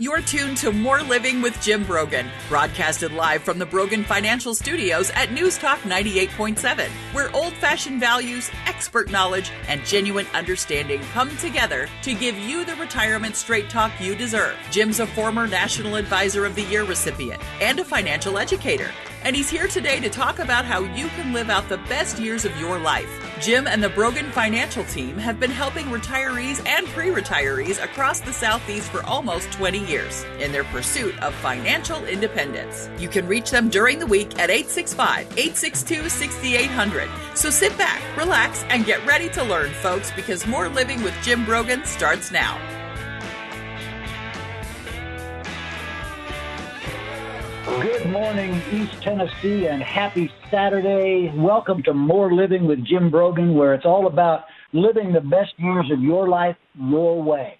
You're tuned to More Living with Jim Brogan, broadcasted live from the Brogan Financial Studios at News Talk 98.7, where old fashioned values, expert knowledge, and genuine understanding come together to give you the retirement straight talk you deserve. Jim's a former National Advisor of the Year recipient and a financial educator and he's here today to talk about how you can live out the best years of your life. Jim and the Brogan Financial Team have been helping retirees and pre retirees across the Southeast for almost 20 years in their pursuit of financial independence. You can reach them during the week at 865 862 6800. So sit back, relax, and get ready to learn, folks, because more living with Jim Brogan starts now. Good morning, East Tennessee, and happy Saturday. Welcome to More Living with Jim Brogan, where it's all about living the best years of your life your way.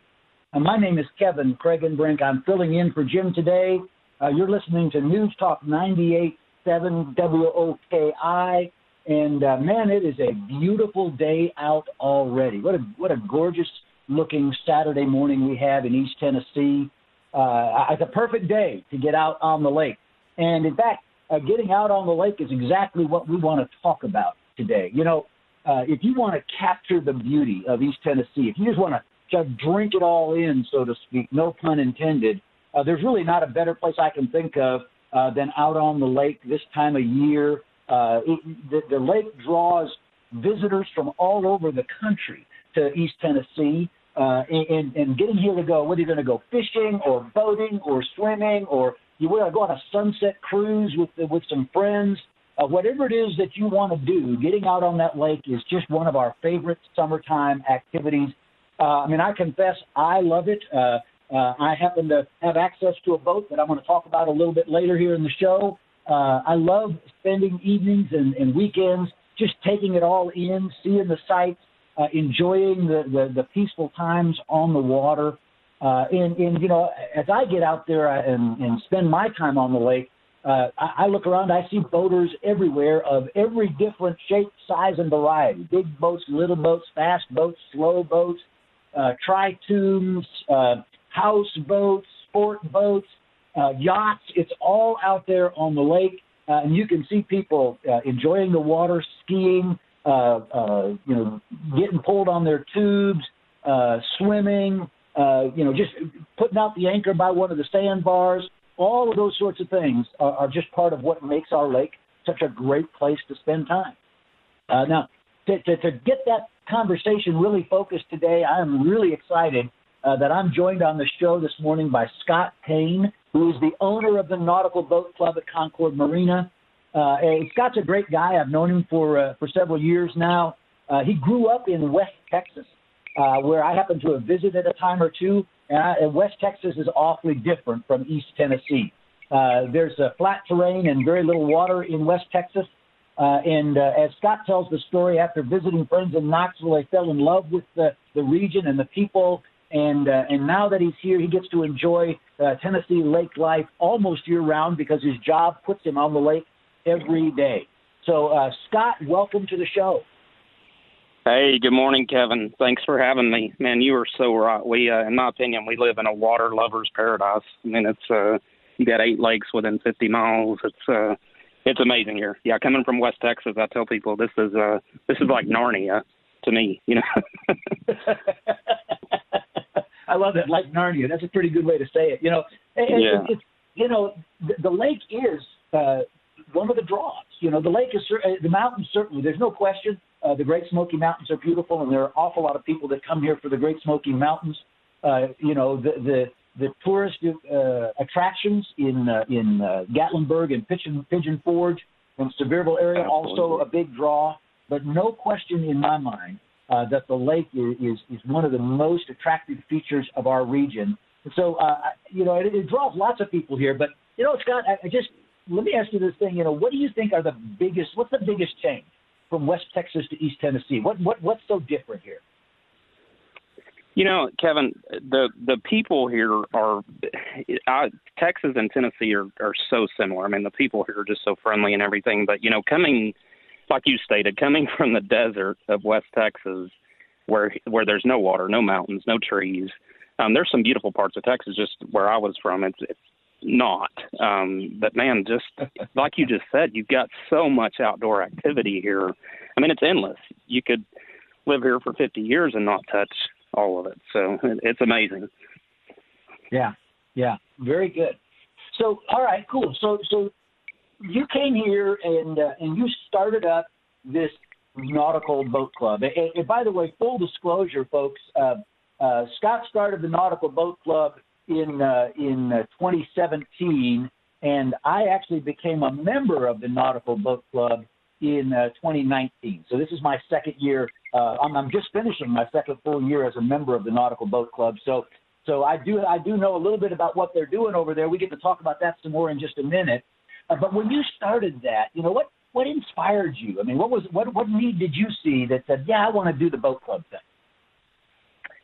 And my name is Kevin Brink. I'm filling in for Jim today. Uh, you're listening to News Talk 98.7 WOKI. And uh, man, it is a beautiful day out already. What a what a gorgeous looking Saturday morning we have in East Tennessee. Uh, it's a perfect day to get out on the lake. And in fact, uh, getting out on the lake is exactly what we want to talk about today. You know, uh, if you want to capture the beauty of East Tennessee, if you just want to just drink it all in, so to speak, no pun intended, uh, there's really not a better place I can think of uh, than out on the lake this time of year. Uh, it, the, the lake draws visitors from all over the country to East Tennessee. Uh, and, and getting here to go, whether you're going to go fishing or boating or swimming or you want to go on a sunset cruise with with some friends, uh, whatever it is that you want to do, getting out on that lake is just one of our favorite summertime activities. Uh, I mean, I confess I love it. Uh, uh, I happen to have access to a boat that I'm going to talk about a little bit later here in the show. Uh, I love spending evenings and, and weekends just taking it all in, seeing the sights, uh, enjoying the, the, the peaceful times on the water. Uh, and, and, you know, as I get out there and, and spend my time on the lake, uh, I, I look around, I see boaters everywhere of every different shape, size, and variety big boats, little boats, fast boats, slow boats, uh, tritoons, uh, house boats, sport boats, uh, yachts. It's all out there on the lake. Uh, and you can see people uh, enjoying the water, skiing, uh, uh, you know, getting pulled on their tubes, uh, swimming, uh, you know, just putting out the anchor by one of the sandbars. All of those sorts of things are, are just part of what makes our lake such a great place to spend time. Uh, now, to, to, to, get that conversation really focused today, I am really excited uh, that I'm joined on the show this morning by Scott Payne, who is the owner of the Nautical Boat Club at Concord Marina. Uh, Scott's a great guy. I've known him for uh, for several years now. Uh, he grew up in West Texas, uh, where I happen to have visited a time or two. Uh, and West Texas is awfully different from East Tennessee. Uh, there's a flat terrain and very little water in West Texas. Uh, and uh, as Scott tells the story, after visiting friends in Knoxville, he fell in love with the, the region and the people. And uh, and now that he's here, he gets to enjoy uh, Tennessee lake life almost year round because his job puts him on the lake every day. So, uh, Scott, welcome to the show. Hey, good morning, Kevin. Thanks for having me. Man, you are so right. We, uh, in my opinion, we live in a water lover's paradise. I mean, it's uh, you got eight lakes within 50 miles. It's uh, it's amazing here. Yeah, coming from West Texas, I tell people this is uh, this is like Narnia to me. You know. I love that, like Narnia. That's a pretty good way to say it. You know, and, yeah. it's, you know, the, the lake is uh, one of the draws. You know, the lake is uh, the mountains certainly. There's no question. Uh, the Great Smoky Mountains are beautiful, and there are an awful lot of people that come here for the Great Smoky Mountains. Uh, you know, the the the tourist uh, attractions in uh, in uh, Gatlinburg and Pigeon, Pigeon Forge and Sevierville area Absolutely. also a big draw. But no question in my mind uh, that the lake is, is is one of the most attractive features of our region. And so, uh, you know, it, it draws lots of people here. But you know, Scott, I, I just let me ask you this thing. You know, what do you think are the biggest? What's the biggest change from West Texas to East Tennessee? What what what's so different here? You know, Kevin, the the people here are uh, Texas and Tennessee are are so similar. I mean, the people here are just so friendly and everything. But you know, coming like you stated, coming from the desert of West Texas, where where there's no water, no mountains, no trees, Um, there's some beautiful parts of Texas, just where I was from. It's it's not. Um, but man, just like you just said, you've got so much outdoor activity here. I mean, it's endless. You could live here for 50 years and not touch all of it. So it's amazing. Yeah, yeah, very good. So, all right, cool. So, so you came here and uh, and you started up this nautical boat club. And, and by the way, full disclosure, folks, uh, uh, Scott started the nautical boat club in uh, in uh, 2017, and I actually became a member of the nautical boat club in uh, 2019. So this is my second year. Uh, I'm, I'm just finishing my second full year as a member of the nautical boat club. So so I do I do know a little bit about what they're doing over there. We get to talk about that some more in just a minute. Uh, but when you started that, you know what what inspired you? I mean, what was what what need did you see that said, yeah, I want to do the boat club thing?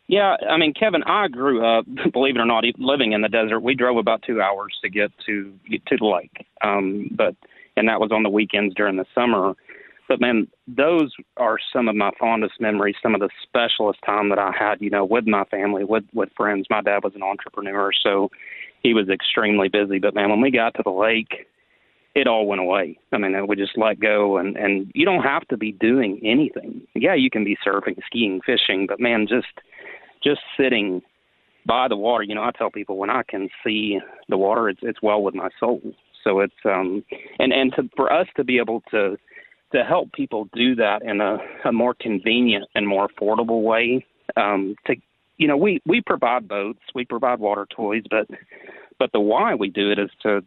Yeah, I mean, Kevin, I grew up, believe it or not, living in the desert. We drove about two hours to get to get to the lake, um, but and that was on the weekends during the summer. But man, those are some of my fondest memories. Some of the specialist time that I had, you know, with my family, with with friends. My dad was an entrepreneur, so he was extremely busy. But man, when we got to the lake, it all went away. I mean, we just let go, and and you don't have to be doing anything. Yeah, you can be surfing, skiing, fishing, but man, just just sitting by the water. You know, I tell people when I can see the water, it's it's well with my soul. So it's um and and to for us to be able to to help people do that in a, a more convenient and more affordable way. Um, to you know, we we provide boats, we provide water toys, but but the why we do it is to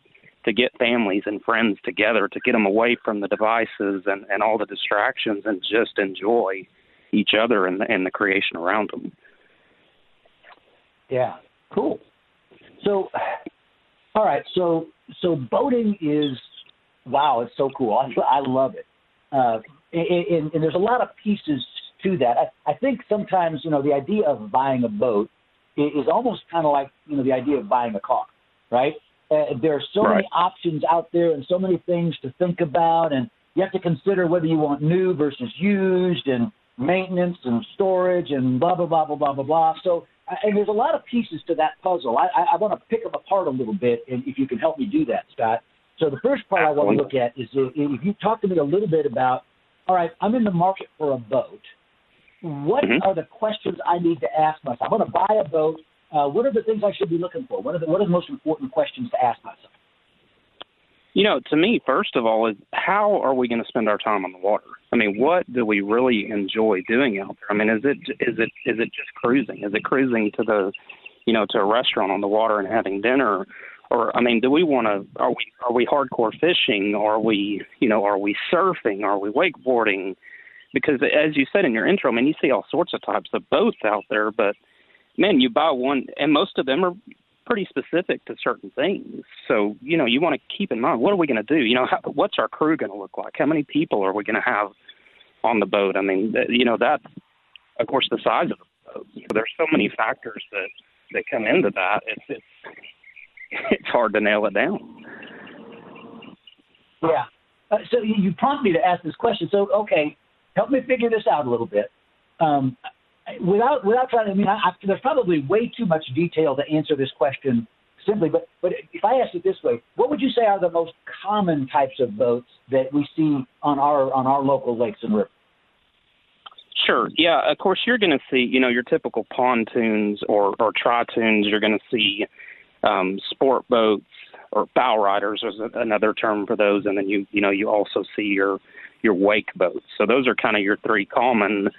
to get families and friends together, to get them away from the devices and and all the distractions, and just enjoy each other and and the creation around them. Yeah, cool. So, all right, so so boating is wow, it's so cool. I, I love it. Uh, and, and there's a lot of pieces to that. I, I think sometimes you know the idea of buying a boat is almost kind of like you know the idea of buying a car, right? Uh, there are so right. many options out there and so many things to think about, and you have to consider whether you want new versus used, and maintenance and storage, and blah blah blah blah blah blah blah. So, and there's a lot of pieces to that puzzle. I, I, I want to pick them apart a little bit, and if you can help me do that, Scott. So the first part I want to look at is if you talk to me a little bit about, all right, I'm in the market for a boat. What mm-hmm. are the questions I need to ask myself? I'm going to buy a boat. Uh, what are the things I should be looking for? What are the what are the most important questions to ask myself? You know, to me, first of all, is how are we going to spend our time on the water? I mean, what do we really enjoy doing out there? I mean, is it is it is it just cruising? Is it cruising to the, you know, to a restaurant on the water and having dinner? or I mean, do we want to? Are we are we hardcore fishing? Are we you know are we surfing? Are we wakeboarding? Because as you said in your intro, I mean, you see all sorts of types of boats out there, but man, you buy one, and most of them are pretty specific to certain things. So you know, you want to keep in mind what are we going to do? You know, how, what's our crew going to look like? How many people are we going to have on the boat? I mean, you know, that of course the size of the boat. So there's so many factors that that come into that. It's it's it's hard to nail it down. Yeah. Uh, so you prompt me to ask this question. So okay, help me figure this out a little bit. Um, without without trying to, I mean, I, I, there's probably way too much detail to answer this question simply. But but if I ask it this way, what would you say are the most common types of boats that we see on our on our local lakes and rivers? Sure. Yeah. Of course, you're going to see, you know, your typical pontoons or or tritoons. You're going to see um, sport boats or bow riders is another term for those, and then you you know you also see your your wake boats. So those are kind of your three common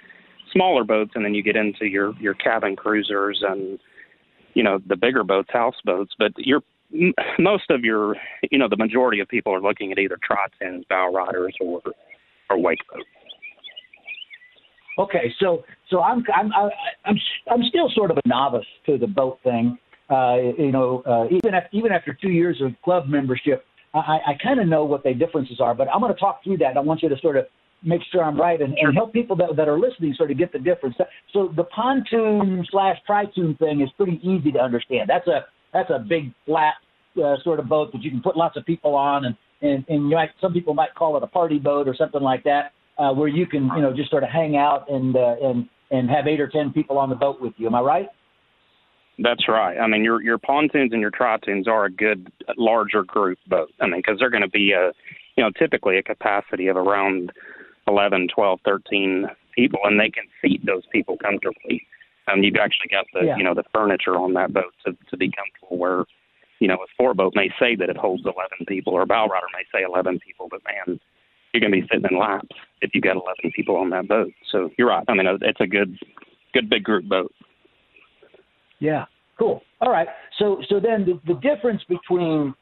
smaller boats, and then you get into your your cabin cruisers and you know the bigger boats, houseboats. But your most of your you know the majority of people are looking at either tritoons, bow riders, or or wake boats. Okay, so so I'm I'm I'm I'm still sort of a novice to the boat thing. Uh, you know, uh, even after, even after two years of club membership, I, I kind of know what the differences are. But I'm going to talk through that. I want you to sort of make sure I'm right and, and help people that, that are listening sort of get the difference. So the pontoon slash tritoon thing is pretty easy to understand. That's a that's a big flat uh, sort of boat that you can put lots of people on, and and, and you might, some people might call it a party boat or something like that, uh, where you can you know just sort of hang out and uh, and and have eight or ten people on the boat with you. Am I right? That's right. I mean, your your pontoons and your tritoons are a good larger group boat. I mean, because they're going to be a, you know, typically a capacity of around 11, 12, 13 people, and they can seat those people comfortably. Um, you've actually got the yeah. you know the furniture on that boat to to be comfortable. Where you know a sport boat may say that it holds 11 people, or a bow rider may say 11 people, but man, you're going to be sitting in laps if you've got 11 people on that boat. So you're right. I mean, it's a good good big group boat. Yeah, cool. All right. So so then the, the difference between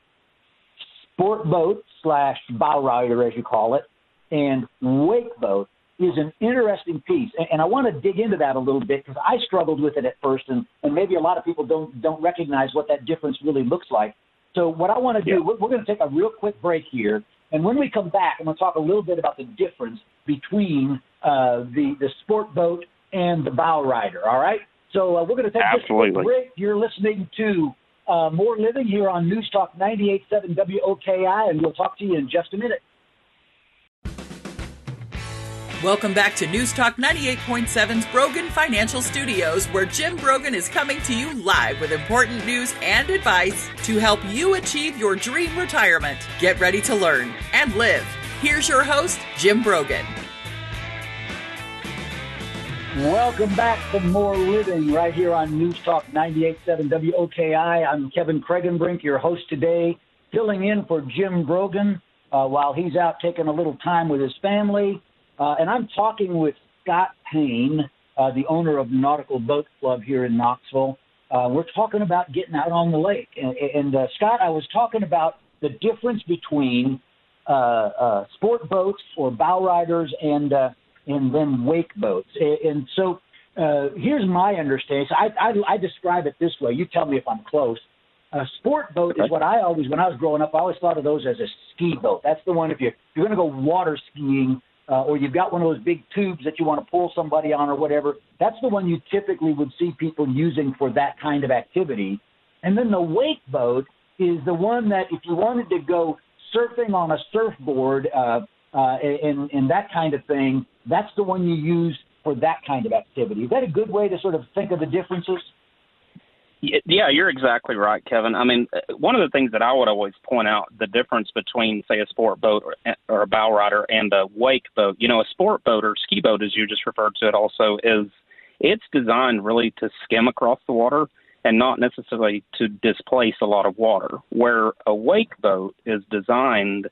sport boat slash bow rider, as you call it, and wake boat is an interesting piece, and, and I want to dig into that a little bit because I struggled with it at first, and, and maybe a lot of people don't don't recognize what that difference really looks like. So what I want to do, yeah. we're, we're going to take a real quick break here, and when we come back, I'm going to talk a little bit about the difference between uh, the the sport boat and the bow rider. All right. So uh, we're going to take Absolutely. this break. You're listening to uh, More Living here on News Talk 98.7 WOKI, and we'll talk to you in just a minute. Welcome back to News Talk 98.7's Brogan Financial Studios, where Jim Brogan is coming to you live with important news and advice to help you achieve your dream retirement. Get ready to learn and live. Here's your host, Jim Brogan. Welcome back to More Living right here on News Talk 98.7 WOKI. I'm Kevin Kraggenbrink, your host today, filling in for Jim Brogan uh, while he's out taking a little time with his family. Uh, and I'm talking with Scott Payne, uh, the owner of Nautical Boat Club here in Knoxville. Uh, we're talking about getting out on the lake. And, and uh, Scott, I was talking about the difference between uh, uh, sport boats or bow riders and uh, and then wake boats. And, and so uh, here's my understanding. So I, I, I describe it this way. You tell me if I'm close. A sport boat is what I always, when I was growing up, I always thought of those as a ski boat. That's the one if you're, if you're going to go water skiing uh, or you've got one of those big tubes that you want to pull somebody on or whatever. That's the one you typically would see people using for that kind of activity. And then the wake boat is the one that if you wanted to go surfing on a surfboard uh, uh, and, and that kind of thing, that's the one you use for that kind of activity. Is that a good way to sort of think of the differences? Yeah, you're exactly right, Kevin. I mean, uh, one of the things that I would always point out the difference between, say, a sport boat or, or a bow rider and a wake boat. You know, a sport boat or ski boat, as you just referred to it, also is it's designed really to skim across the water and not necessarily to displace a lot of water. Where a wake boat is designed,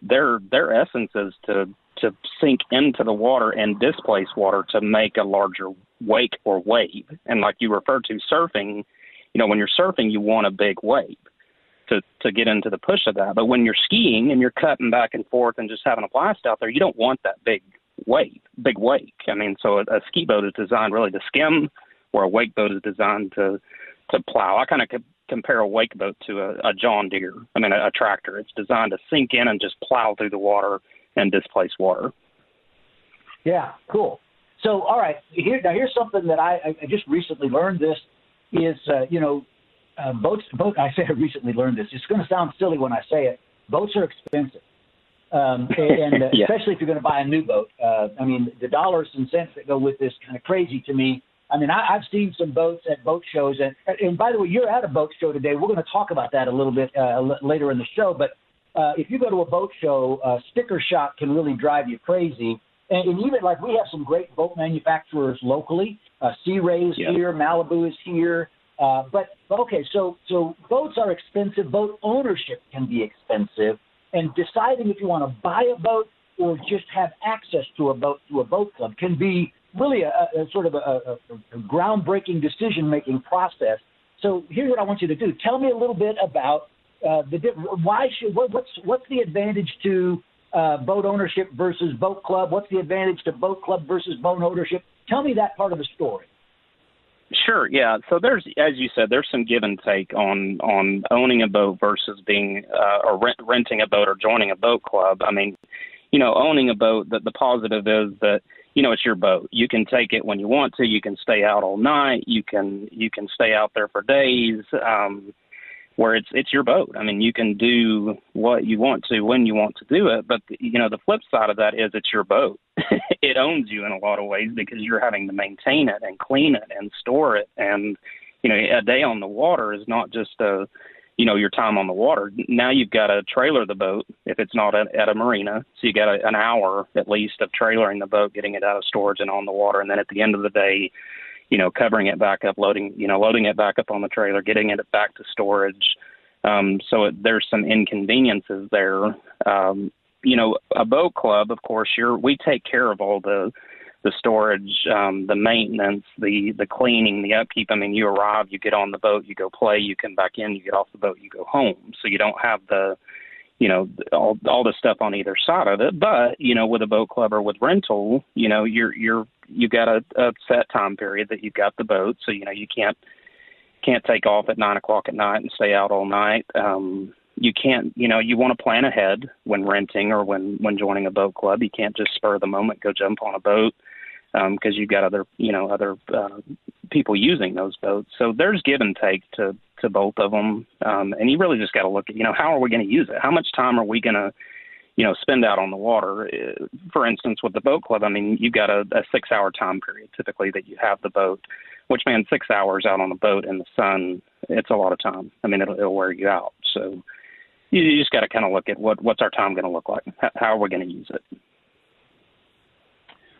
their their essence is to to sink into the water and displace water to make a larger wake or wave. And like you referred to, surfing, you know, when you're surfing, you want a big wave to to get into the push of that. But when you're skiing and you're cutting back and forth and just having a blast out there, you don't want that big wave, big wake. I mean, so a, a ski boat is designed really to skim, where a wake boat is designed to to plow. I kind of compare a wake boat to a, a John Deere. I mean, a, a tractor. It's designed to sink in and just plow through the water and displace water. Yeah, cool. So, all right, here now here's something that I, I just recently learned. This is, uh, you know, uh, boats. Boat. I say I recently learned this. It's going to sound silly when I say it. Boats are expensive, um, and uh, yeah. especially if you're going to buy a new boat. Uh, I mean, the dollars and cents that go with this kind of crazy to me. I mean, I, I've seen some boats at boat shows, and and by the way, you're at a boat show today. We're going to talk about that a little bit uh, later in the show, but uh, if you go to a boat show, uh, sticker shock can really drive you crazy. And, and even like we have some great boat manufacturers locally. Uh, Sea Ray's yep. here, Malibu is here. Uh, but, but okay, so so boats are expensive. Boat ownership can be expensive, and deciding if you want to buy a boat or just have access to a boat to a boat club can be really a, a sort of a, a, a groundbreaking decision making process. So here's what I want you to do. Tell me a little bit about uh, the why should what, what's what's the advantage to uh, boat ownership versus boat club? What's the advantage to boat club versus boat ownership? Tell me that part of the story. Sure. Yeah. So there's, as you said, there's some give and take on on owning a boat versus being uh, or rent, renting a boat or joining a boat club. I mean, you know, owning a boat. That the positive is that you know it's your boat. You can take it when you want to. You can stay out all night. You can you can stay out there for days. Um, where it's it's your boat. I mean, you can do what you want to when you want to do it, but you know the flip side of that is it's your boat. it owns you in a lot of ways because you're having to maintain it and clean it and store it and you know, a day on the water is not just a you know your time on the water. Now you've got to trailer the boat if it's not at, at a marina. So you got a, an hour at least of trailering the boat, getting it out of storage and on the water, and then at the end of the day, you know, covering it back up, loading, you know, loading it back up on the trailer, getting it back to storage. Um, so it, there's some inconveniences there. Um, you know, a boat club, of course, you're we take care of all the the storage, um, the maintenance, the the cleaning, the upkeep. I mean, you arrive, you get on the boat, you go play, you come back in, you get off the boat, you go home. So you don't have the, you know, all all the stuff on either side of it. But you know, with a boat club or with rental, you know, you're you're you got a, a set time period that you've got the boat, so you know you can't can't take off at nine o'clock at night and stay out all night. Um, you can't you know you want to plan ahead when renting or when when joining a boat club you can't just spur the moment go jump on a boat because um, you've got other you know other uh, people using those boats so there's give and take to to both of them um, and you really just got to look at you know how are we going to use it how much time are we going to you know spend out on the water uh, for instance with the boat club i mean you've got a, a six hour time period typically that you have the boat which means six hours out on the boat in the sun it's a lot of time i mean it'll, it'll wear you out so you, you just got to kind of look at what what's our time going to look like? How, how are we going to use it?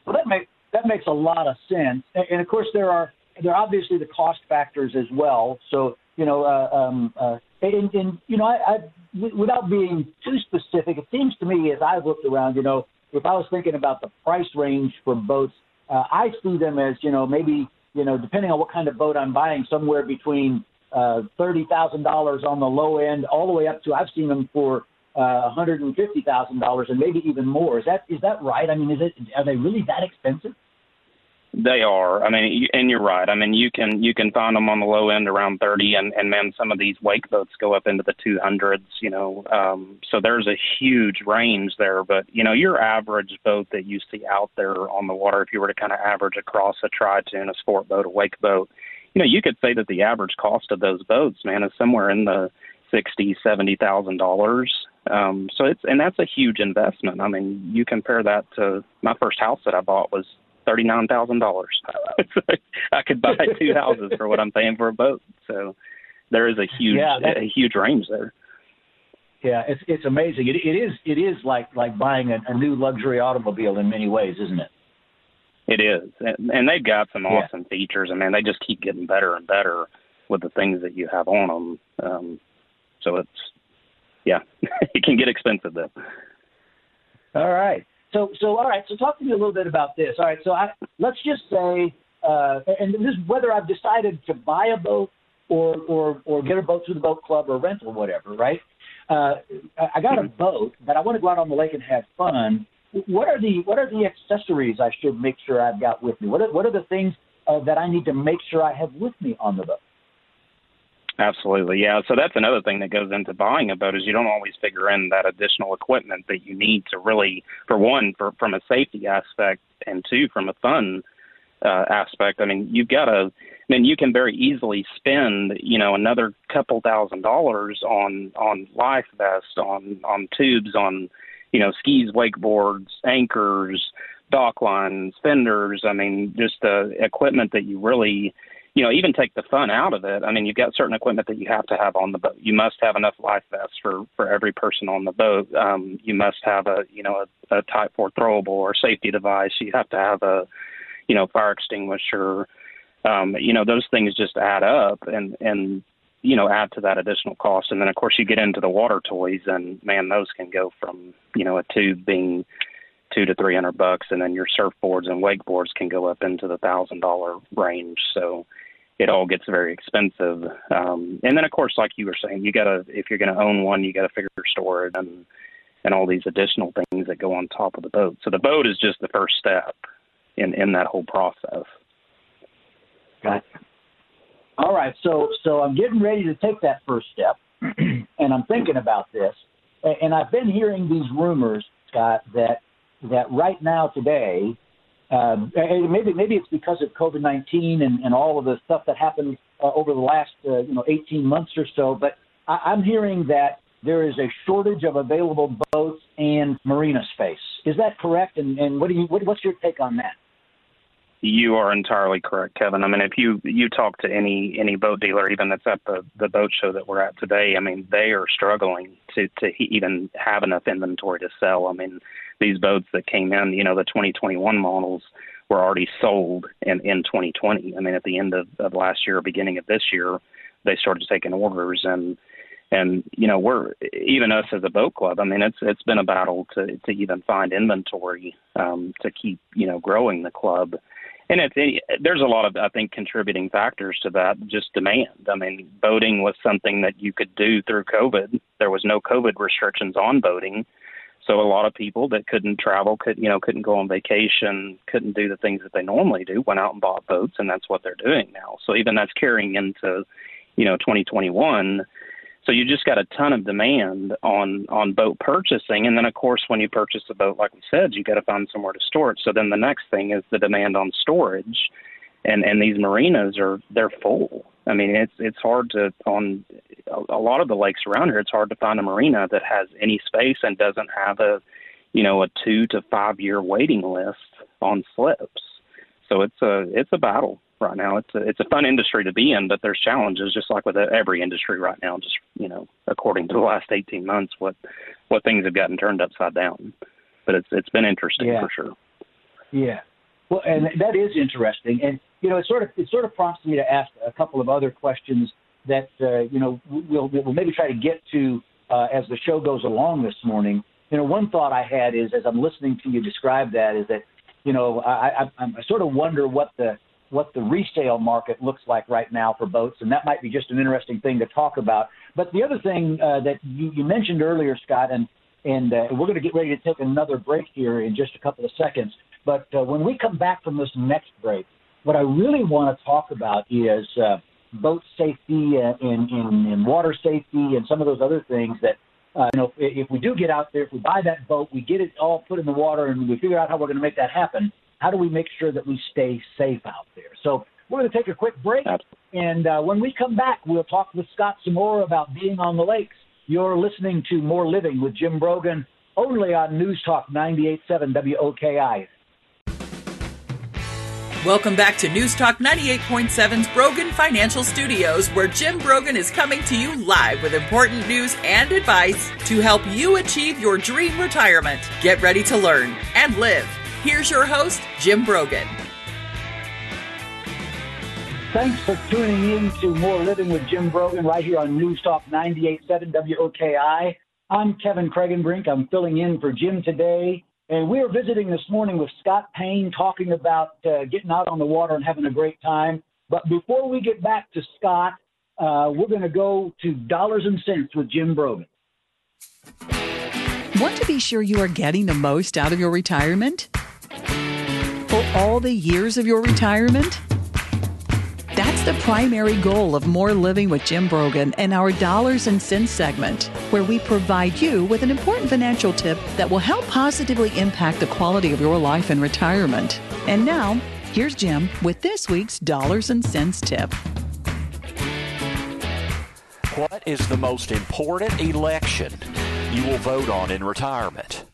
Well, that makes that makes a lot of sense, and, and of course there are there are obviously the cost factors as well. So you know, uh, um, uh, and, and you know, I, I without being too specific, it seems to me as I've looked around, you know, if I was thinking about the price range for boats, uh, I see them as you know maybe you know depending on what kind of boat I'm buying, somewhere between uh, thirty thousand dollars on the low end, all the way up to I've seen them for uh, one hundred and fifty thousand dollars, and maybe even more. Is that is that right? I mean, is it are they really that expensive? They are. I mean, and you're right. I mean, you can you can find them on the low end around thirty, and and man, some of these wake boats go up into the two hundreds. You know, um, so there's a huge range there. But you know, your average boat that you see out there on the water, if you were to kind of average across a tri-toon, a sport boat, a wake boat, you know, you could say that the average cost of those boats, man, is somewhere in the sixty, seventy thousand dollars. Um, so it's and that's a huge investment. I mean, you compare that to my first house that I bought was thirty nine thousand dollars. I could buy two houses for what I'm paying for a boat. So there is a huge yeah, that, a huge range there. Yeah, it's it's amazing. It it is it is like like buying a, a new luxury automobile in many ways, isn't it? It is, and, and they've got some awesome yeah. features. I mean, they just keep getting better and better with the things that you have on them. Um, so it's, yeah, it can get expensive though. All right. So, so all right. So, talk to me a little bit about this. All right. So, I, let's just say, uh, and this is whether I've decided to buy a boat or or or get a boat through the boat club or rent or whatever. Right. Uh, I got a mm-hmm. boat, but I want to go out on the lake and have fun what are the what are the accessories I should make sure I've got with me? What are what are the things uh, that I need to make sure I have with me on the boat? Absolutely, yeah. So that's another thing that goes into buying a boat is you don't always figure in that additional equipment that you need to really, for one, for from a safety aspect, and two, from a fun uh, aspect. I mean, you've got to. I mean, you can very easily spend, you know, another couple thousand dollars on on life vests, on on tubes, on you know, skis, wakeboards, anchors, dock lines, fenders. I mean, just uh, equipment that you really, you know, even take the fun out of it. I mean, you've got certain equipment that you have to have on the boat. You must have enough life vests for for every person on the boat. Um, you must have a, you know, a, a Type 4 throwable or safety device. You have to have a, you know, fire extinguisher. Um, you know, those things just add up, and and you know add to that additional cost and then of course you get into the water toys and man those can go from you know a tube being two to three hundred bucks and then your surfboards and wakeboards can go up into the thousand dollar range so it all gets very expensive. Um and then of course like you were saying you gotta if you're gonna own one you gotta figure storage and and all these additional things that go on top of the boat. So the boat is just the first step in in that whole process. Gotcha. All right, so so I'm getting ready to take that first step, and I'm thinking about this, and I've been hearing these rumors, Scott, that that right now today, um, maybe maybe it's because of COVID nineteen and, and all of the stuff that happened uh, over the last uh, you know 18 months or so, but I, I'm hearing that there is a shortage of available boats and marina space. Is that correct? And, and what do you what, what's your take on that? You are entirely correct, Kevin. I mean, if you you talk to any any boat dealer, even that's at the the boat show that we're at today, I mean, they are struggling to to even have enough inventory to sell. I mean, these boats that came in, you know, the 2021 models were already sold in in 2020. I mean, at the end of, of last year, beginning of this year, they started taking orders and and you know we're even us as a boat club i mean it's it's been a battle to to even find inventory um to keep you know growing the club and it's it, there's a lot of I think contributing factors to that. Just demand. I mean, boating was something that you could do through COVID. There was no COVID restrictions on boating, so a lot of people that couldn't travel, could you know, couldn't go on vacation, couldn't do the things that they normally do, went out and bought boats, and that's what they're doing now. So even that's carrying into, you know, 2021 so you just got a ton of demand on on boat purchasing, and then of course when you purchase a boat, like we said, you got to find somewhere to store it. So then the next thing is the demand on storage, and and these marinas are they're full. I mean it's it's hard to on a, a lot of the lakes around here. It's hard to find a marina that has any space and doesn't have a you know a two to five year waiting list on slips. So it's a it's a battle right now. It's a it's a fun industry to be in, but there's challenges just like with every industry right now. Just you know, according to the last 18 months, what what things have gotten turned upside down. But it's it's been interesting yeah. for sure. Yeah. Well, and that is interesting, and you know, it sort of it sort of prompts me to ask a couple of other questions that uh, you know we'll we'll maybe try to get to uh, as the show goes along this morning. You know, one thought I had is as I'm listening to you describe that is that you know I, I, I sort of wonder what the what the resale market looks like right now for boats, and that might be just an interesting thing to talk about. But the other thing uh, that you, you mentioned earlier, Scott, and and uh, we're going to get ready to take another break here in just a couple of seconds. But uh, when we come back from this next break, what I really want to talk about is uh, boat safety and, and, and water safety and some of those other things that uh, you know, if, if we do get out there, if we buy that boat, we get it all put in the water, and we figure out how we're going to make that happen how do we make sure that we stay safe out there? So we're going to take a quick break. And uh, when we come back, we'll talk with Scott some more about being on the lakes. You're listening to More Living with Jim Brogan, only on News Talk 98.7 WOKI. Welcome back to News Talk 98.7's Brogan Financial Studios, where Jim Brogan is coming to you live with important news and advice to help you achieve your dream retirement. Get ready to learn and live. Here's your host, Jim Brogan. Thanks for tuning in to More Living with Jim Brogan right here on News Talk 98.7 WOKI. I'm Kevin Kraggenbrink. I'm filling in for Jim today. And we are visiting this morning with Scott Payne talking about uh, getting out on the water and having a great time. But before we get back to Scott, uh, we're going to go to dollars and cents with Jim Brogan. Want to be sure you are getting the most out of your retirement? For all the years of your retirement? The primary goal of More Living with Jim Brogan and our Dollars and Cents segment, where we provide you with an important financial tip that will help positively impact the quality of your life in retirement. And now, here's Jim with this week's Dollars and Cents tip. What is the most important election you will vote on in retirement.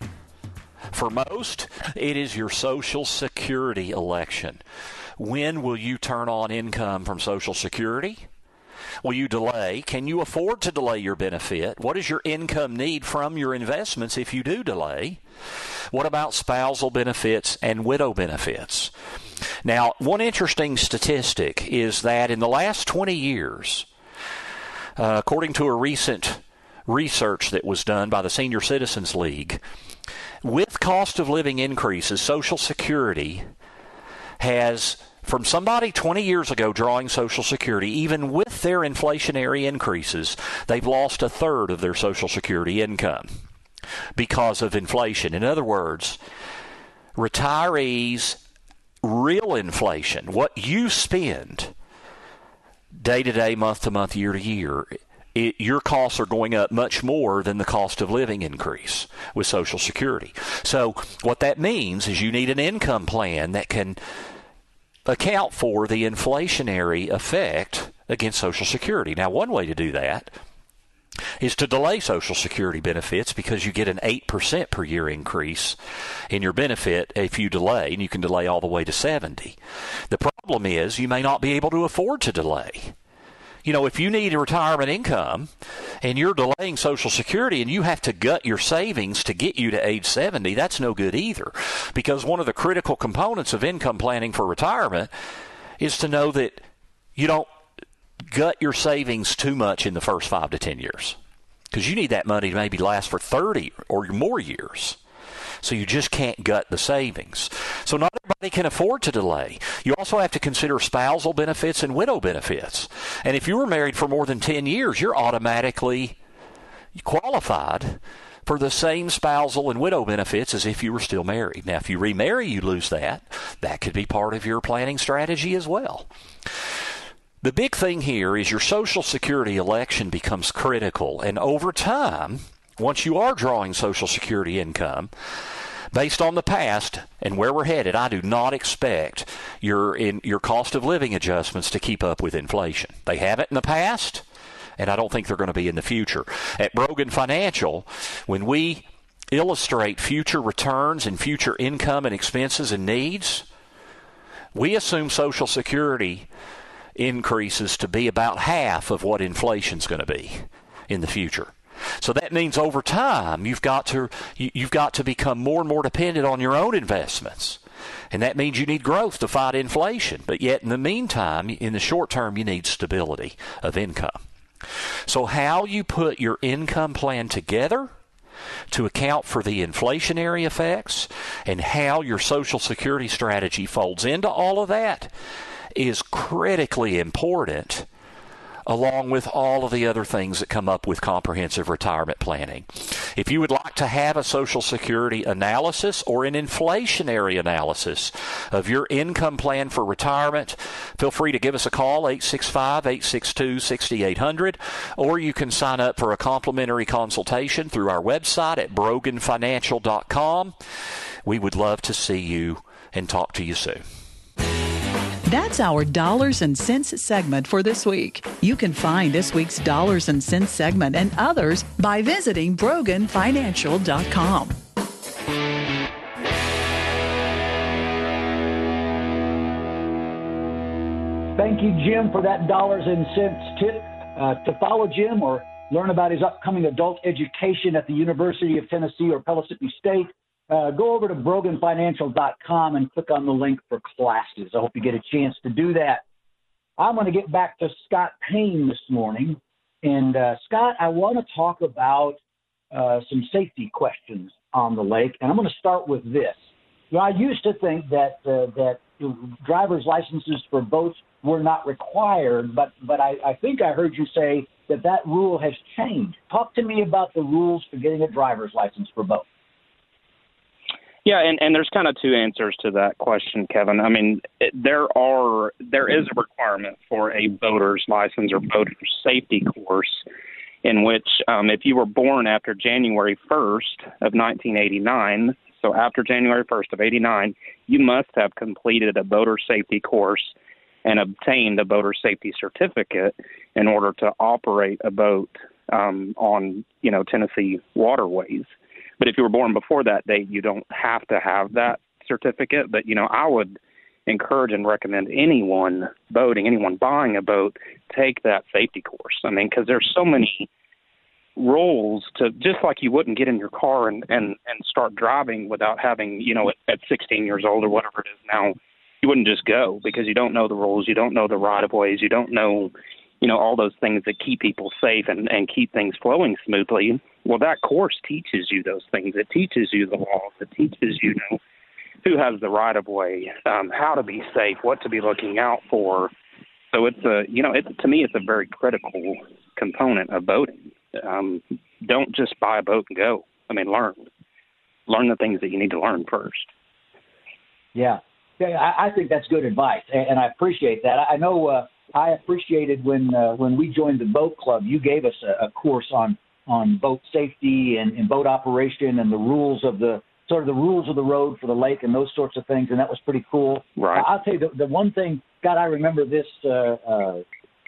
For most, it is your Social Security election. When will you turn on income from Social Security? Will you delay? Can you afford to delay your benefit? What is your income need from your investments if you do delay? What about spousal benefits and widow benefits? Now, one interesting statistic is that in the last 20 years, uh, according to a recent research that was done by the Senior Citizens League. With cost of living increases, Social Security has, from somebody 20 years ago drawing Social Security, even with their inflationary increases, they've lost a third of their Social Security income because of inflation. In other words, retirees' real inflation, what you spend day to day, month to month, year to year, it, your costs are going up much more than the cost of living increase with Social Security. So, what that means is you need an income plan that can account for the inflationary effect against Social Security. Now, one way to do that is to delay Social Security benefits because you get an 8% per year increase in your benefit if you delay, and you can delay all the way to 70. The problem is you may not be able to afford to delay. You know, if you need a retirement income and you're delaying Social Security and you have to gut your savings to get you to age 70, that's no good either. Because one of the critical components of income planning for retirement is to know that you don't gut your savings too much in the first five to 10 years. Because you need that money to maybe last for 30 or more years. So you just can't gut the savings. So not everybody can afford to delay. You also have to consider spousal benefits and widow benefits. And if you were married for more than 10 years, you're automatically qualified for the same spousal and widow benefits as if you were still married. Now, if you remarry, you lose that. That could be part of your planning strategy as well. The big thing here is your Social Security election becomes critical, and over time, once you are drawing Social Security income, based on the past and where we're headed, I do not expect your in your cost of living adjustments to keep up with inflation. They haven't in the past, and I don't think they're going to be in the future. At Brogan Financial, when we illustrate future returns and future income and expenses and needs, we assume Social Security increases to be about half of what inflation's going to be in the future. So that means over time you've got to you've got to become more and more dependent on your own investments. And that means you need growth to fight inflation. But yet in the meantime, in the short term you need stability of income. So how you put your income plan together to account for the inflationary effects and how your social security strategy folds into all of that is critically important along with all of the other things that come up with comprehensive retirement planning. If you would like to have a Social Security analysis or an inflationary analysis of your income plan for retirement, feel free to give us a call, 865 862 6800, or you can sign up for a complimentary consultation through our website at broganfinancial.com. We would love to see you and talk to you soon. That's our Dollars and Cents segment for this week. You can find this week's Dollars and Cents segment and others by visiting BroganFinancial.com. Thank you, Jim, for that dollars and cents tip. Uh, to follow Jim or learn about his upcoming adult education at the University of Tennessee or Pellissippi State, uh, go over to broganfinancial.com and click on the link for classes. I hope you get a chance to do that. I'm going to get back to Scott Payne this morning. And uh, Scott, I want to talk about uh, some safety questions on the lake, and I'm going to start with this. You know, I used to think that uh, that driver's licenses for boats were not required, but but I, I think I heard you say that that rule has changed. Talk to me about the rules for getting a driver's license for boats. Yeah, and, and there's kind of two answers to that question, Kevin. I mean, there are there is a requirement for a boater's license or boater safety course, in which um, if you were born after January 1st of 1989, so after January 1st of 89, you must have completed a boater safety course and obtained a boater safety certificate in order to operate a boat um, on you know Tennessee waterways. But if you were born before that date, you don't have to have that certificate. But you know, I would encourage and recommend anyone boating, anyone buying a boat, take that safety course. I mean, because there's so many rules to just like you wouldn't get in your car and and and start driving without having you know at, at 16 years old or whatever it is now you wouldn't just go because you don't know the rules you don't know the right of ways you don't know you know all those things that keep people safe and and keep things flowing smoothly well that course teaches you those things. It teaches you the laws. It teaches you, know who has the right of way um how to be safe what to be looking out for. So it's a you know it to me it's a very critical component of boating. Um don't just buy a boat and go. I mean learn. Learn the things that you need to learn first. Yeah. Yeah i, I think that's good advice and, and i appreciate that. I know uh I appreciated when uh, when we joined the boat club. You gave us a, a course on on boat safety and, and boat operation and the rules of the sort of the rules of the road for the lake and those sorts of things, and that was pretty cool. Right. I'll tell you the, the one thing, God, I remember this uh, uh,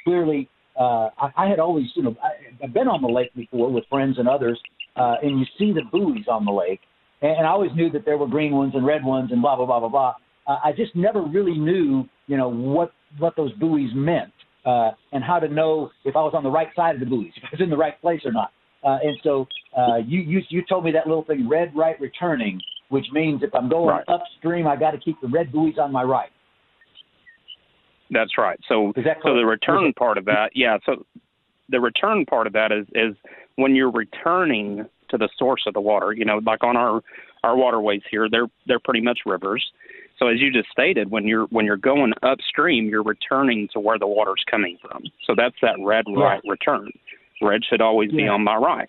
clearly. Uh, I, I had always, you know, I, I've been on the lake before with friends and others, uh, and you see the buoys on the lake, and, and I always knew that there were green ones and red ones and blah blah blah blah blah. Uh, I just never really knew, you know, what what those buoys meant uh, and how to know if I was on the right side of the buoys, if I was in the right place or not. Uh, and so uh, you, you you told me that little thing, red right returning, which means if I'm going right. upstream, I got to keep the red buoys on my right. That's right. So so the return part of that, yeah. So the return part of that is is when you're returning to the source of the water. You know, like on our our waterways here, they're they're pretty much rivers. So as you just stated, when you're when you're going upstream, you're returning to where the water's coming from. So that's that red right return. Red should always yeah. be on my right.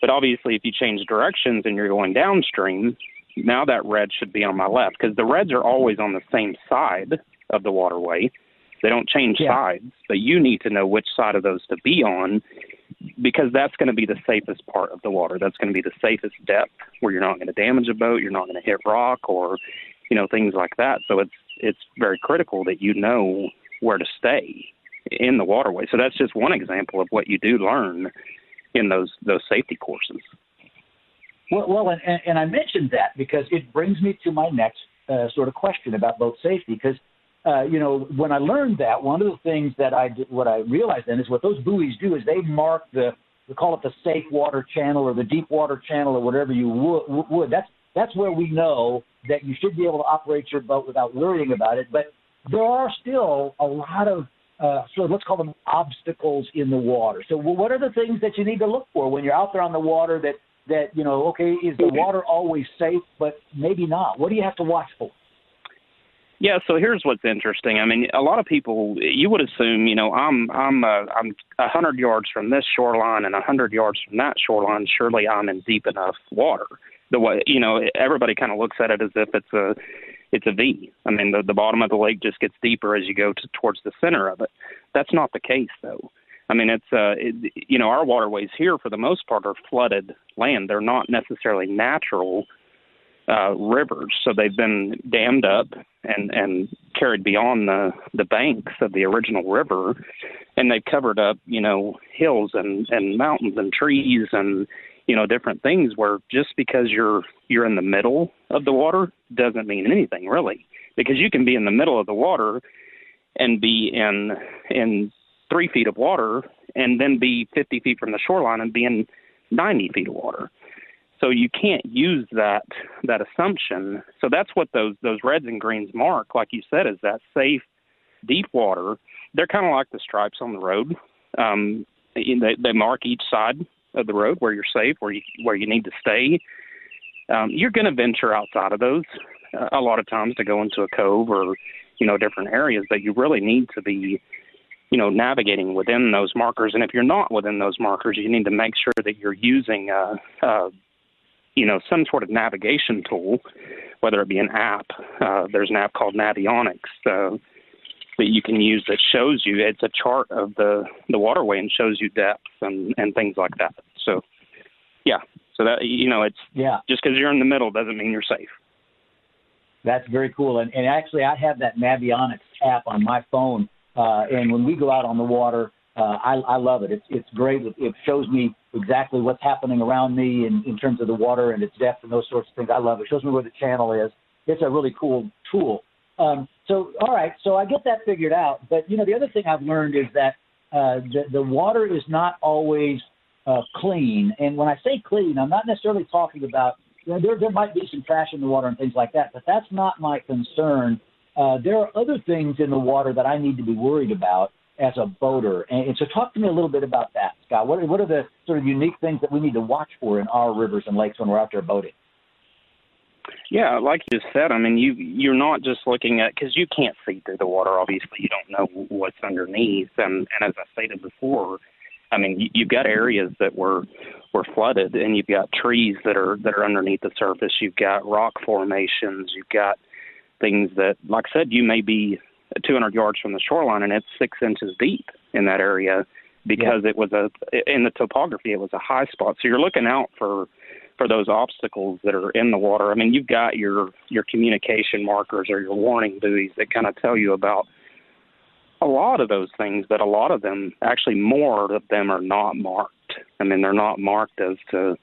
But obviously, if you change directions and you're going downstream, now that red should be on my left because the reds are always on the same side of the waterway. They don't change yeah. sides, but you need to know which side of those to be on because that's going to be the safest part of the water. That's going to be the safest depth where you're not going to damage a boat, you're not going to hit rock or you know things like that. So it's it's very critical that you know where to stay in the waterway. So that's just one example of what you do learn in those those safety courses. Well, well and, and I mentioned that because it brings me to my next uh, sort of question about boat safety. Because uh, you know, when I learned that, one of the things that I did, what I realized then is what those buoys do is they mark the we call it the safe water channel or the deep water channel or whatever you would. would. That's that's where we know that you should be able to operate your boat without worrying about it. But there are still a lot of uh, so let's call them obstacles in the water. So what are the things that you need to look for when you're out there on the water that that you know okay is the water always safe but maybe not what do you have to watch for yeah, so here's what's interesting. I mean, a lot of people you would assume, you know, I'm I'm uh, I'm a hundred yards from this shoreline and a hundred yards from that shoreline. Surely I'm in deep enough water. The way you know, everybody kind of looks at it as if it's a it's a V. I mean, the the bottom of the lake just gets deeper as you go to, towards the center of it. That's not the case, though. I mean, it's uh, it, you know, our waterways here for the most part are flooded land. They're not necessarily natural uh, rivers, so they've been dammed up and and carried beyond the the banks of the original river, and they've covered up you know hills and and mountains and trees and you know different things. Where just because you're you're in the middle of the water doesn't mean anything really, because you can be in the middle of the water and be in in three feet of water and then be 50 feet from the shoreline and be in 90 feet of water. So you can't use that that assumption. So that's what those those reds and greens mark, like you said, is that safe, deep water. They're kind of like the stripes on the road. Um, they, they mark each side of the road where you're safe, where you where you need to stay. Um, you're going to venture outside of those uh, a lot of times to go into a cove or you know different areas, but you really need to be you know navigating within those markers. And if you're not within those markers, you need to make sure that you're using uh, uh, you know, some sort of navigation tool, whether it be an app. Uh, there's an app called Navionics uh, that you can use that shows you. It's a chart of the the waterway and shows you depth and and things like that. So, yeah. So that you know, it's yeah. Just because you're in the middle doesn't mean you're safe. That's very cool. And, and actually, I have that Navionics app on my phone. Uh, and when we go out on the water, uh, I, I love it. It's it's great. It, it shows me exactly what's happening around me in, in terms of the water and its depth and those sorts of things. I love it. it shows me where the channel is. It's a really cool tool. Um, so all right, so I get that figured out. But you know, the other thing I've learned is that uh, the the water is not always uh, clean. And when I say clean, I'm not necessarily talking about you know, there there might be some trash in the water and things like that, but that's not my concern. Uh, there are other things in the water that I need to be worried about as a boater. And, and so, talk to me a little bit about that, Scott. What what are the sort of unique things that we need to watch for in our rivers and lakes when we're out there boating? Yeah, like you said, I mean, you you're not just looking at because you can't see through the water. Obviously, you don't know what's underneath, and and as I stated before, I mean, you, you've got areas that were were flooded, and you've got trees that are that are underneath the surface. You've got rock formations. You've got things that, like I said, you may be 200 yards from the shoreline, and it's six inches deep in that area because yeah. it was a in the topography it was a high spot. So you're looking out for for those obstacles that are in the water. I mean, you've got your your communication markers or your warning buoys that kind of tell you about a lot of those things, but a lot of them, actually more of them are not marked. I mean, they're not marked as to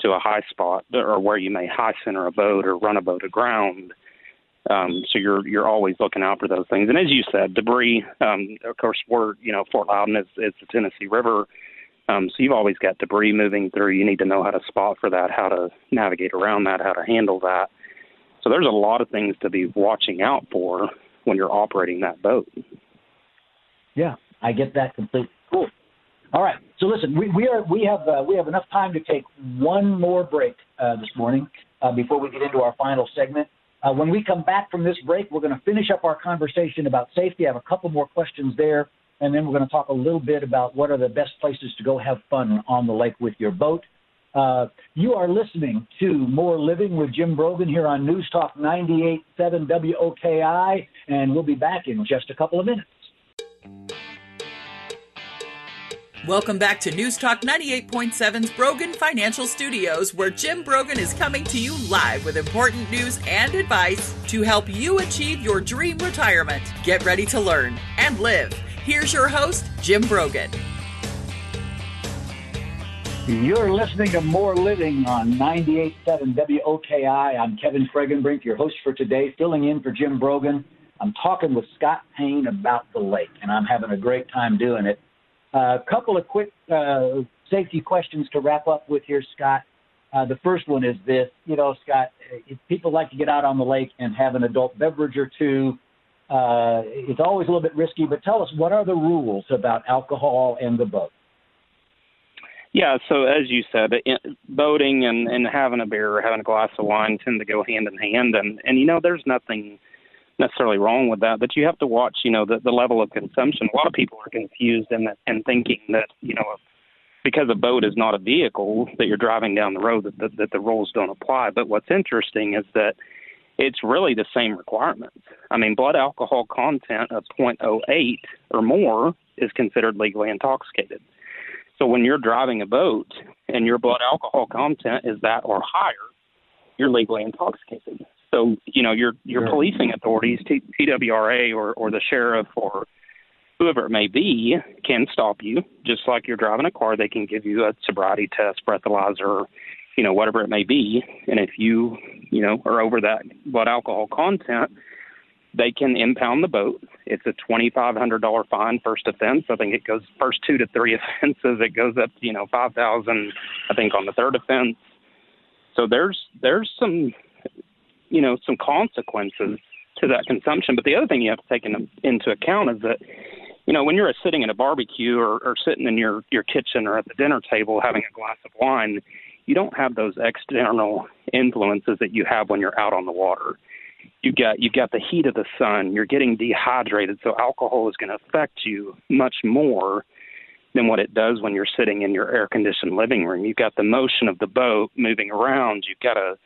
to a high spot or where you may high center a boat or run a boat aground. Um, so you're you're always looking out for those things. And as you said, debris. Um, of course, we're you know Fort Loudoun is it's the Tennessee River, um, so you've always got debris moving through. You need to know how to spot for that, how to navigate around that, how to handle that. So there's a lot of things to be watching out for when you're operating that boat. Yeah, I get that completely. Cool. All right. So listen, we, we are we have uh, we have enough time to take one more break uh, this morning uh, before we get into our final segment. Uh, when we come back from this break, we're going to finish up our conversation about safety. I have a couple more questions there, and then we're going to talk a little bit about what are the best places to go have fun on the lake with your boat. Uh, you are listening to More Living with Jim Brogan here on News Talk 98.7 WOKI, and we'll be back in just a couple of minutes. Welcome back to News Talk 98.7's Brogan Financial Studios, where Jim Brogan is coming to you live with important news and advice to help you achieve your dream retirement. Get ready to learn and live. Here's your host, Jim Brogan. You're listening to More Living on 98.7 WOKI. I'm Kevin Fregenbrink, your host for today, filling in for Jim Brogan. I'm talking with Scott Payne about the lake, and I'm having a great time doing it. A uh, couple of quick uh, safety questions to wrap up with here, Scott. Uh, the first one is this: you know, Scott, people like to get out on the lake and have an adult beverage or two. Uh, it's always a little bit risky, but tell us what are the rules about alcohol and the boat? Yeah, so as you said, boating and, and having a beer or having a glass of wine tend to go hand in hand, and and you know, there's nothing necessarily wrong with that, but you have to watch, you know, the, the level of consumption. A lot of people are confused in and thinking that, you know, because a boat is not a vehicle that you're driving down the road that, that, that the rules don't apply. But what's interesting is that it's really the same requirements. I mean, blood alcohol content of 0.08 or more is considered legally intoxicated. So when you're driving a boat and your blood alcohol content is that or higher, you're legally intoxicated. So you know your your sure. policing authorities, T- TWRA or or the sheriff or whoever it may be, can stop you. Just like you're driving a car, they can give you a sobriety test, breathalyzer, you know whatever it may be. And if you you know are over that blood alcohol content, they can impound the boat. It's a twenty five hundred dollar fine first offense. I think it goes first two to three offenses. It goes up you know five thousand. I think on the third offense. So there's there's some you know some consequences to that consumption. But the other thing you have to take in, into account is that you know when you're sitting at a barbecue or, or sitting in your your kitchen or at the dinner table having a glass of wine, you don't have those external influences that you have when you're out on the water. You got you got the heat of the sun. You're getting dehydrated, so alcohol is going to affect you much more than what it does when you're sitting in your air conditioned living room. You've got the motion of the boat moving around. You've got a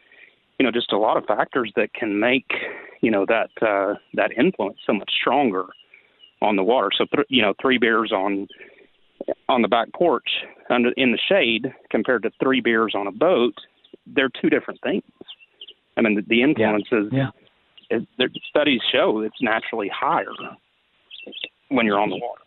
you know just a lot of factors that can make you know that uh, that influence so much stronger on the water. So th- you know three beers on on the back porch under in the shade compared to three beers on a boat, they're two different things. I mean the, the influences. Yeah. yeah. Studies show it's naturally higher when you're on the water.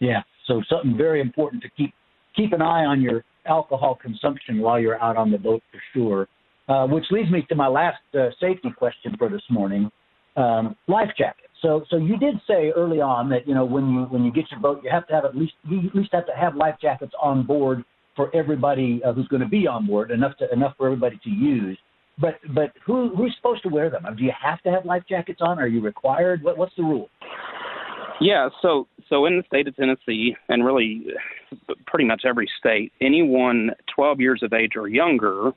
Yeah. So something very important to keep keep an eye on your alcohol consumption while you're out on the boat for sure. Uh, which leads me to my last uh, safety question for this morning: um, life jackets. So, so you did say early on that you know when you when you get your boat, you have to have at least you at least have to have life jackets on board for everybody uh, who's going to be on board, enough to enough for everybody to use. But but who who's supposed to wear them? Do you have to have life jackets on? Are you required? What, what's the rule? Yeah, so so in the state of Tennessee, and really pretty much every state, anyone 12 years of age or younger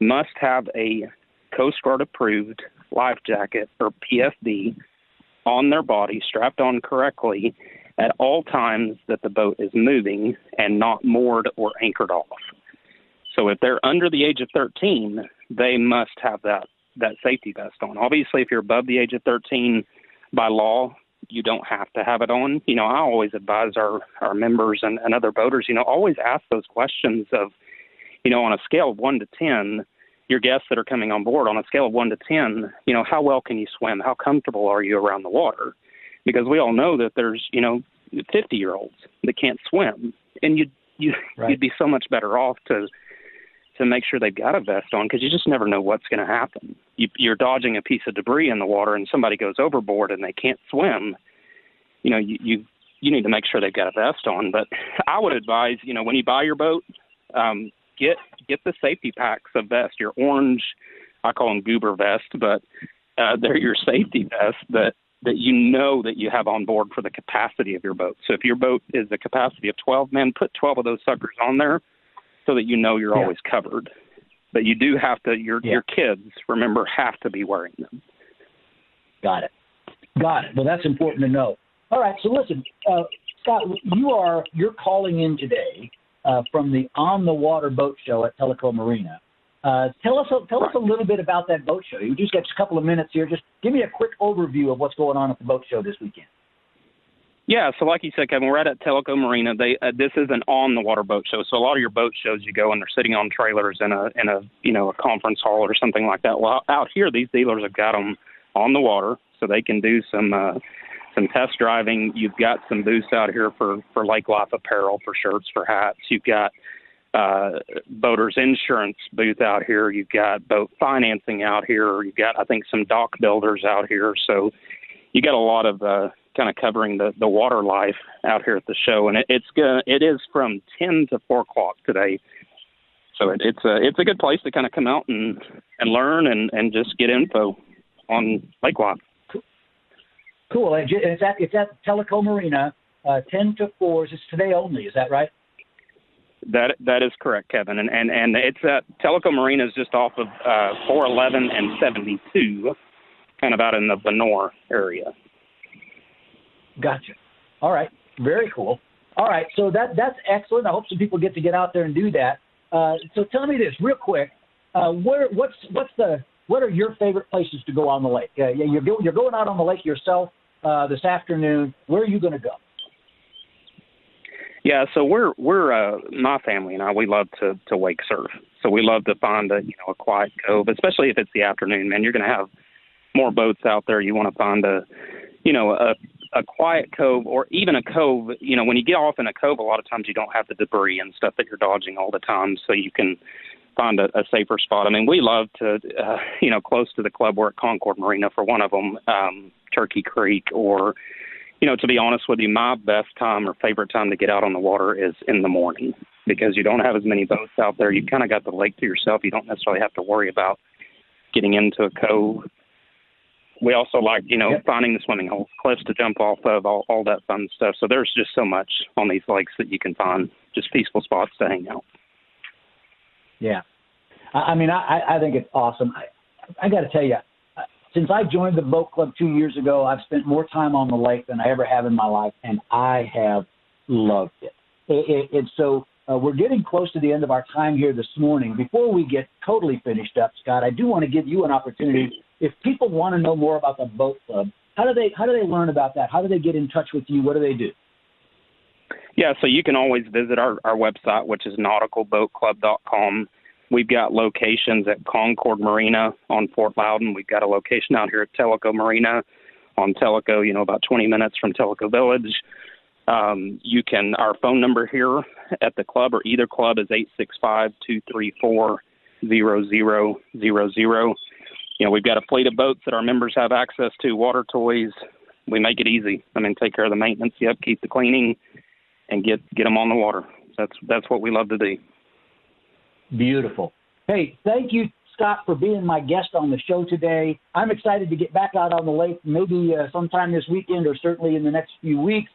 must have a Coast Guard approved life jacket or PFD on their body, strapped on correctly at all times that the boat is moving and not moored or anchored off. So if they're under the age of 13, they must have that that safety vest on. Obviously, if you're above the age of 13 by law, you don't have to have it on. You know, I always advise our our members and, and other boaters, you know, always ask those questions of you know, on a scale of one to 10, your guests that are coming on board on a scale of one to 10, you know, how well can you swim? How comfortable are you around the water? because we all know that there's you know 50 year olds that can't swim, and you you Right. you'd be so much better off to to make sure they've got a vest on because you just never know what's going to happen. You, you're dodging a piece of debris in the water, and somebody goes overboard and they can't swim. You know, you you you need to make sure they've got a vest on. But I would advise, you know, when you buy your boat, um, get get the safety packs of vest. Your orange, I call them goober vest, but uh, they're your safety vest that that you know that you have on board for the capacity of your boat. So if your boat is the capacity of 12 men, put 12 of those suckers on there so that you know you're Yeah. always covered. But you do have to your Yeah. your kids remember have to be wearing them. Got it. Got it. Well, that's important to know. All right. So listen, uh, Scott, you are you're calling in today uh, from the On the Water Boat Show at Tellico Marina. Uh, tell us tell us a little bit about that boat show. You just got a couple of minutes here. Just give me a quick overview of what's going on at the boat show this weekend. Yeah, so like you said, Kevin, we're at, at Tellico Marina. They uh, this is an on the water boat show. So a lot of your boat shows, you go and they're sitting on trailers in a in a you know a conference hall or something like that. Well, out here, these dealers have got them on the water, so they can do some uh, some test driving. You've got some booths out here for for lake life apparel, for shirts, for hats. You've got uh, boaters insurance booth out here. You've got boat financing out here. You've got I think some dock builders out here. So you got a lot of uh, kind of covering the the water life out here at the show, and it, it's gonna it is from ten to four o'clock today. So it, it's a it's a good place to kind of come out and and learn and and just get info on lake life. Cool. And it's at it's at Tellico Marina, uh, ten to four. It's today only. Is that right? That that is correct, Kevin, and and and it's at Tellico Marina is just off of uh, 411 and 72, kind of out in the Vonore area. Gotcha. All right. Very cool. All right. So that that's excellent. I hope some people get to get out there and do that. Uh, so tell me this real quick. Uh, where what's what's the what are your favorite places to go on the lake? Uh, yeah, you're go, you're going out on the lake yourself uh, this afternoon. Where are you going to go? Yeah, so we're we're uh, my family and I we love to to wake surf. So we love to find a you know a quiet cove, especially if it's the afternoon. Man, you're going to have more boats out there. You want to find a you know a a quiet cove or even a cove. You know, when you get off in a cove, a lot of times you don't have the debris and stuff that you're dodging all the time, so you can find a, a safer spot. I mean, we love to uh, you know close to the club. We're at Concord Marina for one of them, um, Turkey Creek or you know, to be honest with you, my best time or favorite time to get out on the water is in the morning because you don't have as many boats out there. You kind of got the lake to yourself. You don't necessarily have to worry about getting into a cove. We also like, you know, Yep. finding the swimming holes, cliffs to jump off of, all, all that fun stuff. So there's just so much on these lakes that you can find, just peaceful spots to hang out. Yeah. I, mean, I, I think it's awesome. I, I got to tell you, uh, since I joined the boat club two years ago, I've spent more time on the lake than I ever have in my life, and I have loved it. it, it it's so uh, we're getting close to the end of our time here this morning. Before we get totally finished up, Scott, I do want to give you an opportunity. If people want to know more about the boat club, how do they how do they learn about that? How do they get in touch with you? What do they do? Yeah, so you can always visit our, our website, which is nauticalboatclub.com. We've got locations at Concord Marina on Fort Loudoun. We've got a location out here at Tellico Marina on Tellico, you know, about 20 minutes from Tellico Village. Um, you can, our phone number here at the club or either club is 865 234 0000. You know, we've got a fleet of boats that our members have access to, water toys. We make it easy. I mean, take care of the maintenance, the upkeep, the cleaning, and get get them on the water. That's that's what we love to do. Beautiful. Hey, thank you, Scott, for being my guest on the show today. I'm excited to get back out on the lake, maybe uh, sometime this weekend or certainly in the next few weeks.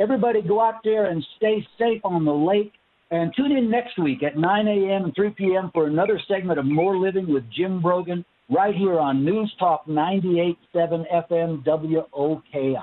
Everybody go out there and stay safe on the lake. And tune in next week at 9 a.m. and 3 p.m. for another segment of More Living with Jim Brogan right here on News Talk 98.7 FM WOKI.